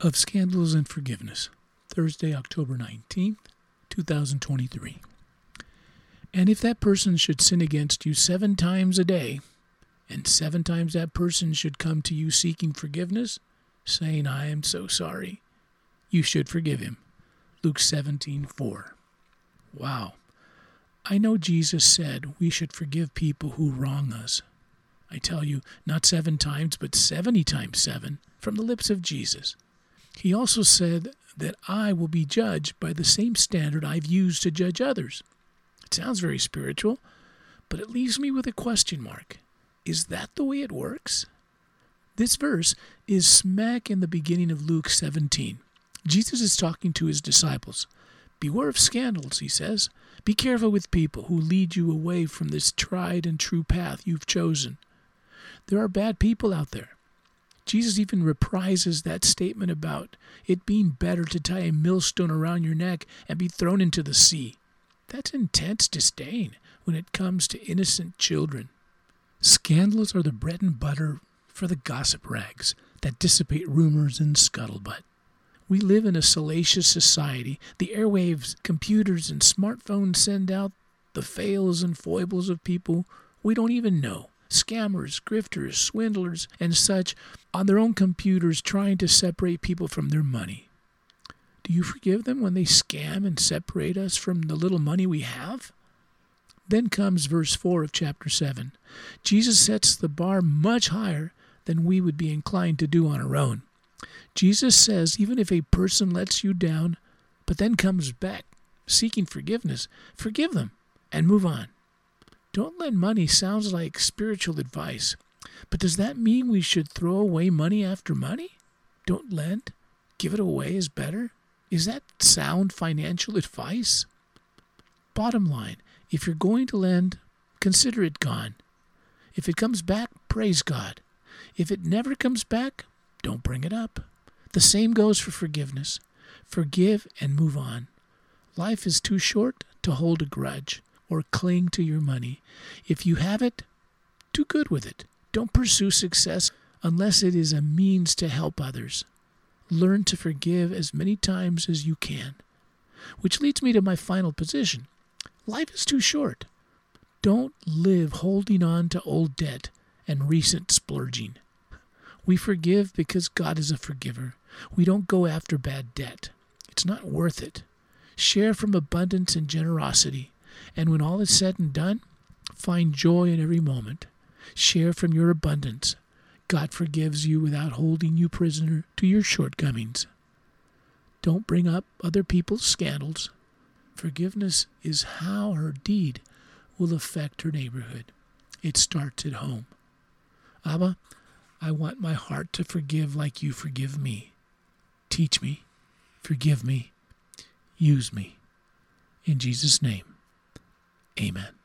of Scandals and Forgiveness, Thursday, October 19th, 2023. And if that person should sin against you seven times a day, and seven times that person should come to you seeking forgiveness, saying, I am so sorry, you should forgive him. Luke 17 4. Wow. I know Jesus said we should forgive people who wrong us. I tell you, not seven times, but 70 times seven from the lips of Jesus. He also said that I will be judged by the same standard I've used to judge others. It sounds very spiritual, but it leaves me with a question mark. Is that the way it works? This verse is smack in the beginning of Luke 17. Jesus is talking to his disciples. Beware of scandals, he says. Be careful with people who lead you away from this tried and true path you've chosen. There are bad people out there. Jesus even reprises that statement about it being better to tie a millstone around your neck and be thrown into the sea. That's intense disdain when it comes to innocent children. Scandals are the bread and butter for the gossip rags that dissipate rumors and scuttlebutt. We live in a salacious society. The airwaves, computers, and smartphones send out the fails and foibles of people we don't even know. Scammers, grifters, swindlers, and such on their own computers trying to separate people from their money. Do you forgive them when they scam and separate us from the little money we have? Then comes verse 4 of chapter 7. Jesus sets the bar much higher than we would be inclined to do on our own. Jesus says even if a person lets you down, but then comes back seeking forgiveness, forgive them and move on. Don't lend money sounds like spiritual advice, but does that mean we should throw away money after money? Don't lend? Give it away is better? Is that sound financial advice? Bottom line, if you're going to lend, consider it gone. If it comes back, praise God. If it never comes back, don't bring it up. The same goes for forgiveness. Forgive and move on. Life is too short to hold a grudge or cling to your money. If you have it, do good with it. Don't pursue success unless it is a means to help others. Learn to forgive as many times as you can. Which leads me to my final position. Life is too short. Don't live holding on to old debt and recent splurging. We forgive because God is a forgiver. We don't go after bad debt. It's not worth it. Share from abundance and generosity. And when all is said and done, find joy in every moment. Share from your abundance. God forgives you without holding you prisoner to your shortcomings. Don't bring up other people's scandals. Forgiveness is how her deed will affect her neighborhood. It starts at home. Abba, I want my heart to forgive like you forgive me. Teach me, forgive me, use me. In Jesus' name, amen.